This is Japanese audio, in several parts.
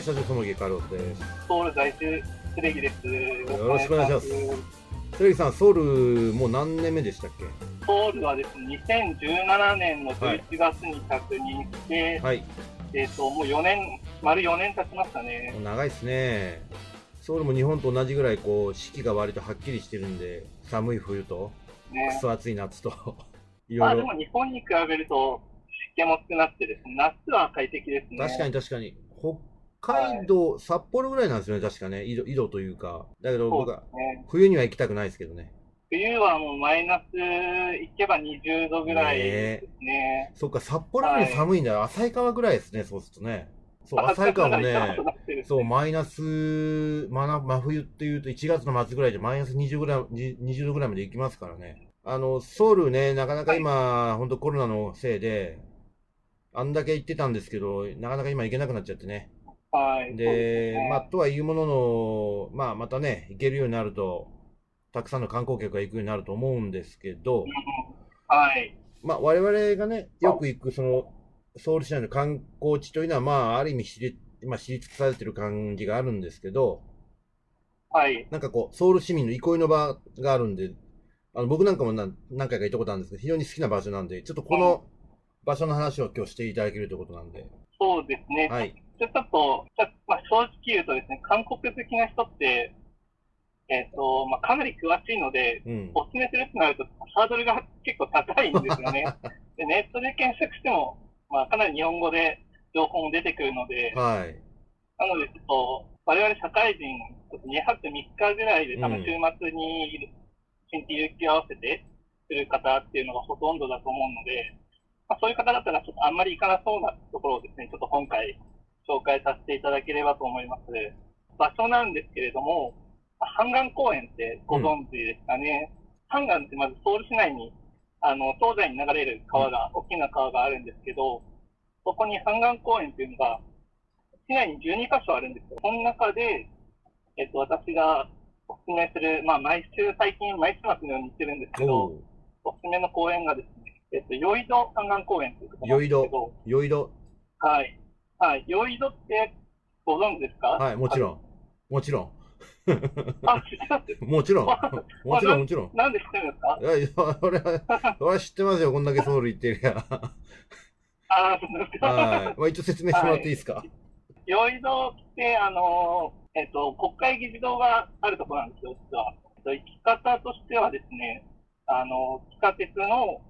はい、社長、その家カロスです。ソウル在住、スレギです。よろしくお願いしますテレビさん、ソウル、もう何年目でしたっけ？ソウルはですね、2017年の11月に着任して、はい。えっ、と、もう4年、丸4年経ちましたね。もう長いですね。ソウルも日本と同じぐらい、こう、四季が割とはっきりしてるんで、寒い冬と、ねクソ暑い夏と、いまあでろいろ。も日本に比べると湿気も少なくてですね、夏は快適ですね。確かに確かに。北海道、札幌ぐらいなんですよね、確かね。緯度緯度というか。だけど僕は。冬には行きたくないですけどね。冬はもうマイナスいけば20度ぐらいですね。そっか、札幌より寒いんだ。旭川ぐらいですね、そうするとね。そう、あ旭川もね、そうマイナス、まな、真冬っていうと1月の末ぐらいでマイナス20ぐらい、に20度ぐらいまで行きますからね。あの、ソウルね、なかなか今、本当コロナのせいで、あんだけ行ってたんですけど、なかなか今行けなくなっちゃってね。はい。で、まあ、とはいうものの、まあ、またね、行けるようになると、たくさんの観光客が行くようになると思うんですけど、はい。まあ、我々がね、よく行く、その、ソウル市内の観光地というのは、まあ、ある意味知り、まあ、知り尽くされてる感じがあるんですけど、はい。なんかこう、ソウル市民の憩いの場があるんで、あの、僕なんかも何何回か行ったことあるんですけど、非常に好きな場所なんで、ちょっとこの場所の話を今日していただけるということなんで、そうですね。はい。ちょっと、まあ、正直言うとですね、韓国好きな人って、えっ、と、まあ、かなり詳しいので、うん。お勧めするってなると、ハードルが結構高いんですよね。で、ネットで検索しても、まあ、かなり日本語で情報も出てくるので、はい。なので、ちょっと、我々社会人、ちょっと2泊3日ぐらいで、多分うん週末に新規有給合わせてする方っていうのがほとんどだと思うので、まあ、そういう方だったら、ちょっとあんまり行かなそうなところをですね、ちょっと今回紹介させていただければと思います。場所なんですけれども、ハンガン公園ってご存知ですかね。ハンガンってまずソウル市内に、あの、東西に流れる川が、大きな川があるんですけど、そこにハンガン公園っていうのが、市内に12カ所あるんですよ。その中で、えっと、私がお勧めする、まあ、毎週、最近、毎週末のように行ってるんですけおど、うおすすめの公園がですね、えっと、ヨイドハンガン公園というところなんですけど、よいど。はい。はい。ヨイドってご存知ですか？はい、もちろん。もちろん。もちろん。もちろん、もちろん。なんで知ってるんですか？いや、いや、俺は、俺は知ってますよ、こんだけソウル行ってるや。あ、そうですか。はい。まあ、一応説明してもらっていいですか？ヨイドって、あの、えっと、国会議事堂があるところなんですよ、実は。えっと行き方としてはですね、あの、地下鉄の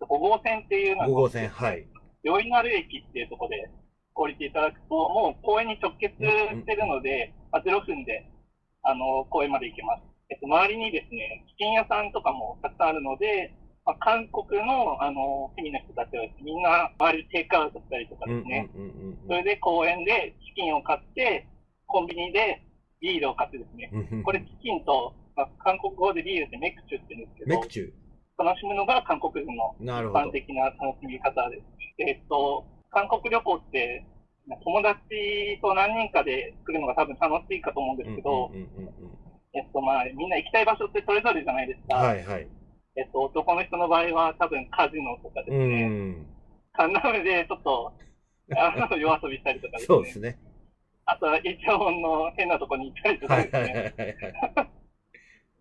5号線っていうのが5号線、はい。ヨイナル駅っていうところで降りていただくと、もう公園に直結してるので、まあ、0分で、あの、公園まで行けます。えっと、周りにですね、チキン屋さんとかもたくさんあるので、まあ、韓国の、あの、市民の人たちはみんな周りでテイクアウトしたりとかですね、それで公園でチキンを買って、コンビニでビールを買ってですね、うん。これチキンと、まあ、韓国語でビールってメクチュって言うんですけど、メクチュ。楽しむのが韓国人の一般。的な楽しみ方です。えっと、韓国旅行って、友達と何人かで来るのが多分楽しいかと思うんですけど、えっと、まあ、みんな行きたい場所ってそれぞれじゃないですか。はいはい。えっと、男の人の場合は多分カジノとかですうね、ん。カンナムでちょっと、あの、夜遊びしたりとかですね。そうですね。あとは、イチョンの変なとこに行ったりとかはいですね。はいはいはい。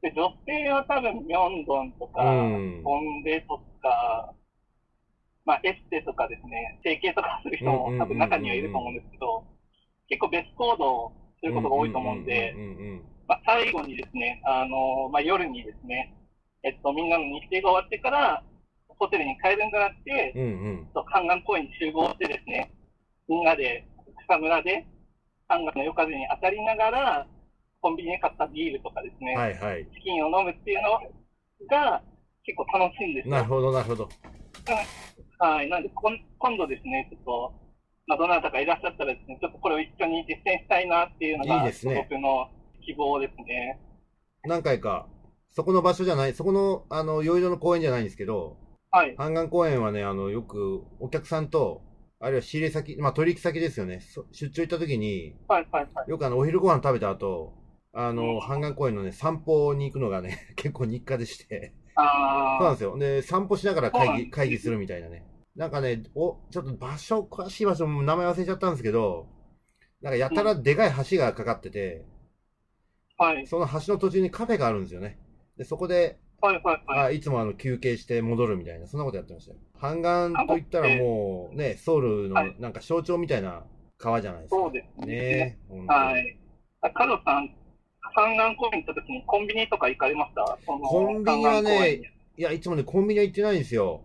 で、女性は多分、ミョンドンとか、うんボンデとか、まあ、エステとかですね、整形とかする人も多分中にはいると思うんですけど、結構別行動することが多いと思うんでう、んうんうんまあ、最後にですね、あの、まあ、夜にですね、えっと、みんなの日程が終わってから、ホテルに帰るんじゃなくて、うん。うんうん。と漢岸公園に集合してですね、みんなで草むらで、漢岸の夜風に当たりながら、コンビニで買ったビールとかですね、はいはい。チキンを飲むっていうのが結構楽しいんですよ。なるほどなるほど。はい。なんでこん、今度ですね、ちょっと、まあ、どなたかいらっしゃったらですね、ちょっとこれを一緒に実践したいなっていうのが、いいですね僕の希望ですね。何回か、そこの場所じゃない、そこの、あの、酔いどの公園じゃないんですけど、はい。半岸公園はね、あの、よくお客さんと、あるいは仕入れ先、まあ取引先ですよね。そ出張行った時に、はい、はい、はい。よくあの、お昼ご飯食べた後、あうんの、半岸公園のね、散歩に行くのがね、結構日課でして。あそうなんですよ。で、散歩しながら会議、会議するみたいなね。なんかね、お、ちょっと場所、詳しい場所も名前忘れちゃったんですけど、なんかやたらでかい橋がかかってて、はい。その橋の途中にカフェがあるんですよね。で、そこで、はいはいはい。あいつもあの休憩して戻るみたいな、そんなことやってましたよ。半岸といったらもうね、ソウルのはいなんか象徴みたいな川じゃないですか。そうですね。ねはい。あカロさん、三岸公園行った時にコンビニとか行かれました？コンビニはね、いや、いつもね、コンビニは行ってないんですよ。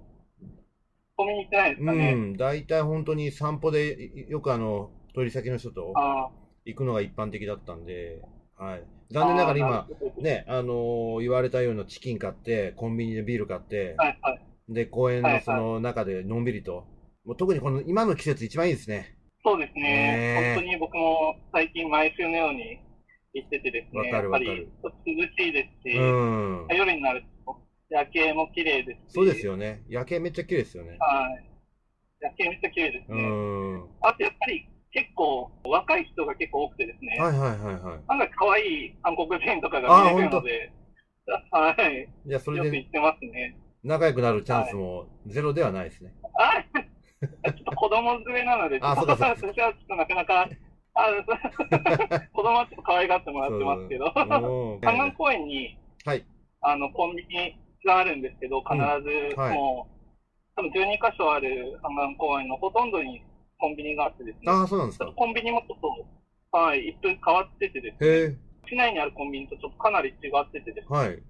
コンビニ行ってないですかうね。ん、大体本当に散歩で、よくあの、取り先の人とあ行くのが一般的だったんで、はい。残念ながら今、、ね、あのー言われたようなチキン買って、コンビニでビール買って、はいはい。で、公園はいはいのその中でのんびりと、もう特にこの今の季節一番いいですね。そうですねね。本当に僕も最近毎週のように行っててですね、やっぱり涼しいですし、うん。夜になると夜景も綺麗ですし、そうですよね。夜景めっちゃ綺麗ですよね。はい。夜景めっちゃ綺麗ですうね。ん。はあとやっぱり結構若い人が結構多くてですね、いはいはいはい。案外可愛い韓国人とかが見れるので、はい。じゃあそれでよく行ってますね。仲良くなるチャンスもゼロではないですね。あちょっと子供連れなので、あそうかそうか 私はちょっとなかなか、あ 子供はちょっと可愛がってもらってますけど、観岸 公園にはい。あのコンビニがあるんですけど、必ずはい。もう、多分12箇所ある観岸公園のほとんどにコンビニがあってですね、ああ、そうなんですか。コンビニもちょっと、はい、一風変わっててですね。市内にあるコンビニとちょっとかなり違っててですね、はい。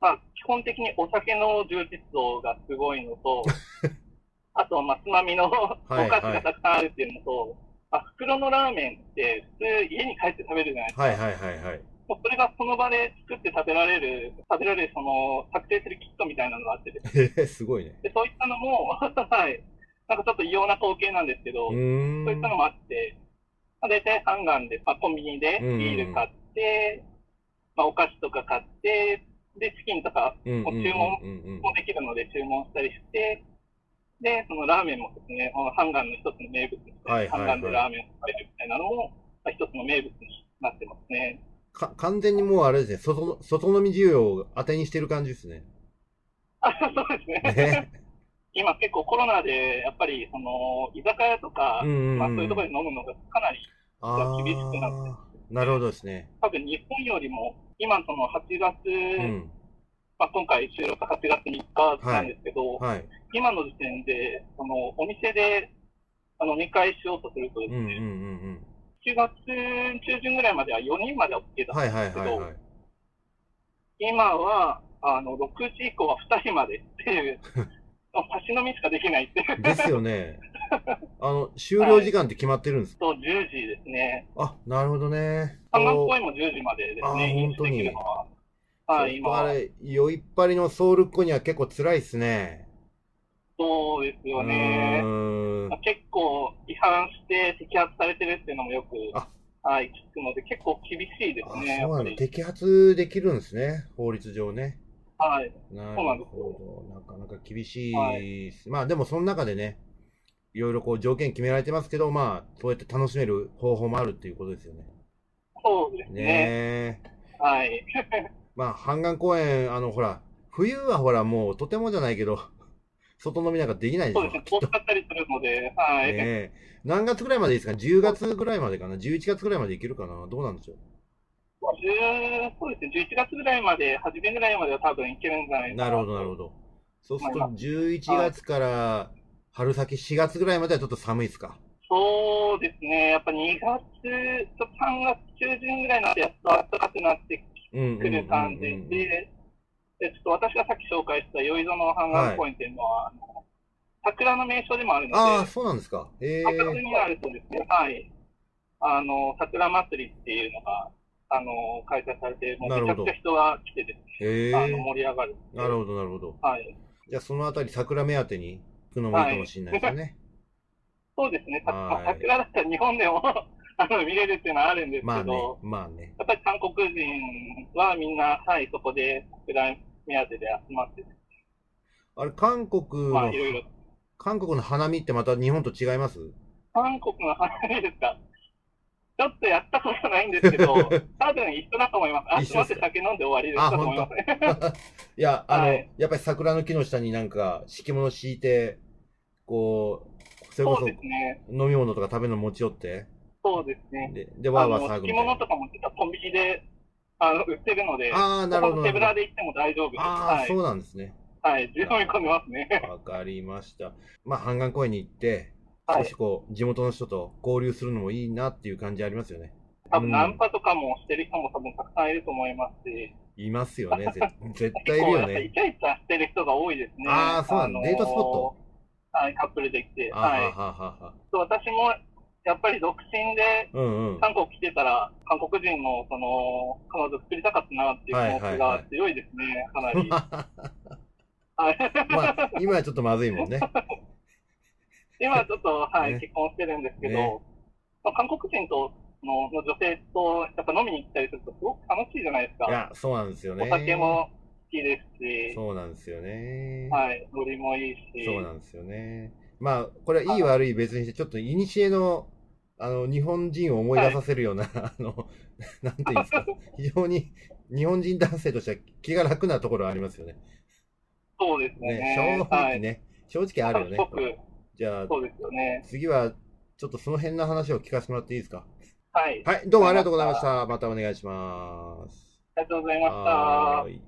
まあ、基本的にお酒の充実度がすごいのと、あと、まあ、つまみのおはい。菓子がたくさんあるっていうのと、まあ、袋のラーメンって普通家に帰って食べるじゃないですか。はいはいはいはい。もうそれがその場で作って食べられる、食べられるその、作成するキットみたいなのがあってですね すごいね。で、そういったのも、はい、なんかちょっと異様な光景なんですけど、うそう。いったのもあって、まあ、大体ハンガンで、まあ、コンビニでうんビール買って、まあ、お菓子とか買って、で、チキンとかもう注文もできるので注文したりして、で、そのラーメンもですね、このハンガンの一つの名物にして、はいはいはいハンガンでラーメンを食べるみたいなのも、まあ、一つの名物になってますね。か完全にもうあれですね、外の外飲み需要を当てにしてる感じですね。あそうですね。ね。今結構コロナで、やっぱりその、居酒屋とか、うんうんうんまあそういうところで飲むのがかなり、あ厳しくなっあ、なるほどですね。多分日本よりも、今その8月、うん。まあ今回収録8月3日なんですけど、はい。今の時点で、そのお店であの飲み会しようとするとですね、うんうんうんうん。7月中旬ぐらいまでは4人まで OK だったはいんですけど、はいはいはい。今はあの6時以降は2人までっていう、差し飲みしかできないっていう、ですよね。あの、終了時間って決まってるんですか、と10時ですね。あ、なるほどね。観覧公園も10時までですあね、飲酒で本当には。はい、今は。あれ、酔いっぱりのソウルっ子には結構辛いっすね。そうですうよね。結構違反して摘発されてるっていうのもよく、あはい、聞くので、結構厳しいですあ、ね、やそうなんだ。っぱり。摘発できるんですね。法律上ね。はい。なそうなんるですよほど。なかなか厳しいはっす。まあでもその中でね、いろいろこう条件決められてますけど、まあ、そうやって楽しめる方法もあるっていうことですよね。そうですね。ねえ。はい。まあ、半岸公園、あの、ほら、冬はほら、もうとてもじゃないけど、外飲みなんかできないでしょそうですね。遠かったりするので、はい。ねえ何月ぐらいまでいいですか ?10 月ぐらいまでかな ?11 月ぐらいまでいけるかな？どうなんでしょう？10そうですね、11月ぐらいまで、初めぐらいまでは多分いけるんじゃないかな。なるほど、なるほど。そうすると、まあ11月から春先4月ぐらいまではちょっと寒いですか？そうですね、やっぱ2月、と3月中旬ぐらいになって、やっと暖かくなってうんうんうんくる感じで、でちょっと私がさっき紹介した宵園の半岸公園っていうのは、あの桜の名所でもあるので、ああ、そうなんですか。へえ。赤にあるとですね、はい、あの、桜祭りっていうのが、あの、開催されて、もうめちゃくちゃ人が来てですね、へえ。あの盛り上がる。なるほど、なるほど。はい。じゃあ、そのあたり桜目当てに行くのもいいかもしれないですよね。そうですね、桜だったら日本でも見れるっていうのはあるんですけど、まあね、まあね。やっぱり韓国人はみんな、はい、そこで桜目当てで集まって、あれ、韓国のまあ、いろいろ。韓国の花見ってまた日本と違います？韓国の花見ですか？ちょっとやったことないんですけど、多分一緒だと思います。あ、一緒ですすみません、酒飲んで終わりですと思いますね。いや、あの、はいやっぱり桜の木の下になんか敷物敷いて、こう、それこそね。飲み物とか食べるの持ち寄って、そうですね。で、で、わーわーあの、騒ぐみたいな敷物と。かも実はコンビニで、あの、売ってるので、ああ、なるほど。手ぶらで行っても大丈夫ああ、はい。そうなんですね。はい。十分込みますね。わかりました。まあ、半岸公園に行って、はい少しこう、地元の人と交流するのもいいなっていう感じありますよね。多分、うんナンパとかもしてる人も多分たくさんいると思いますし、いますよね。ぜ絶対いるよ 結構やっぱりイね。チャイチャしてる人が多いですね。あーそうなんだのデートスポット？はい、カップルで来て。あははい。私も、やっぱり独身で。韓国来てたら、韓国人の、その、彼女作りたかったなっていう気持ちはいはいはいが強いですね、かなり。はい。まあ、今はちょっとまずいもんね。今はちょっと、はい、ね結婚してるんですけど、ねまあ、韓国人とのの女性とやっぱ飲みに行ったりするとすごく楽しいじゃないですか。いや、そうなんですよね。お酒も好きですし、そうなんですよね。はい、ノリもいいし、そうなんですよね。まあ、これはいい悪い別にして、ちょっと古の、あの、日本人を思い出させるような、あの、なんていうんですか、非常に日本人男性としては気が楽なところはありますよね。そうですね。ね、正はい、直ね、正直あるよねじゃあ、そうですよね。次は、ちょっとその辺の話を聞かせてもらっていいですか？はい、はい、どうもありがとうございました。またお願いします。ありがとうございました。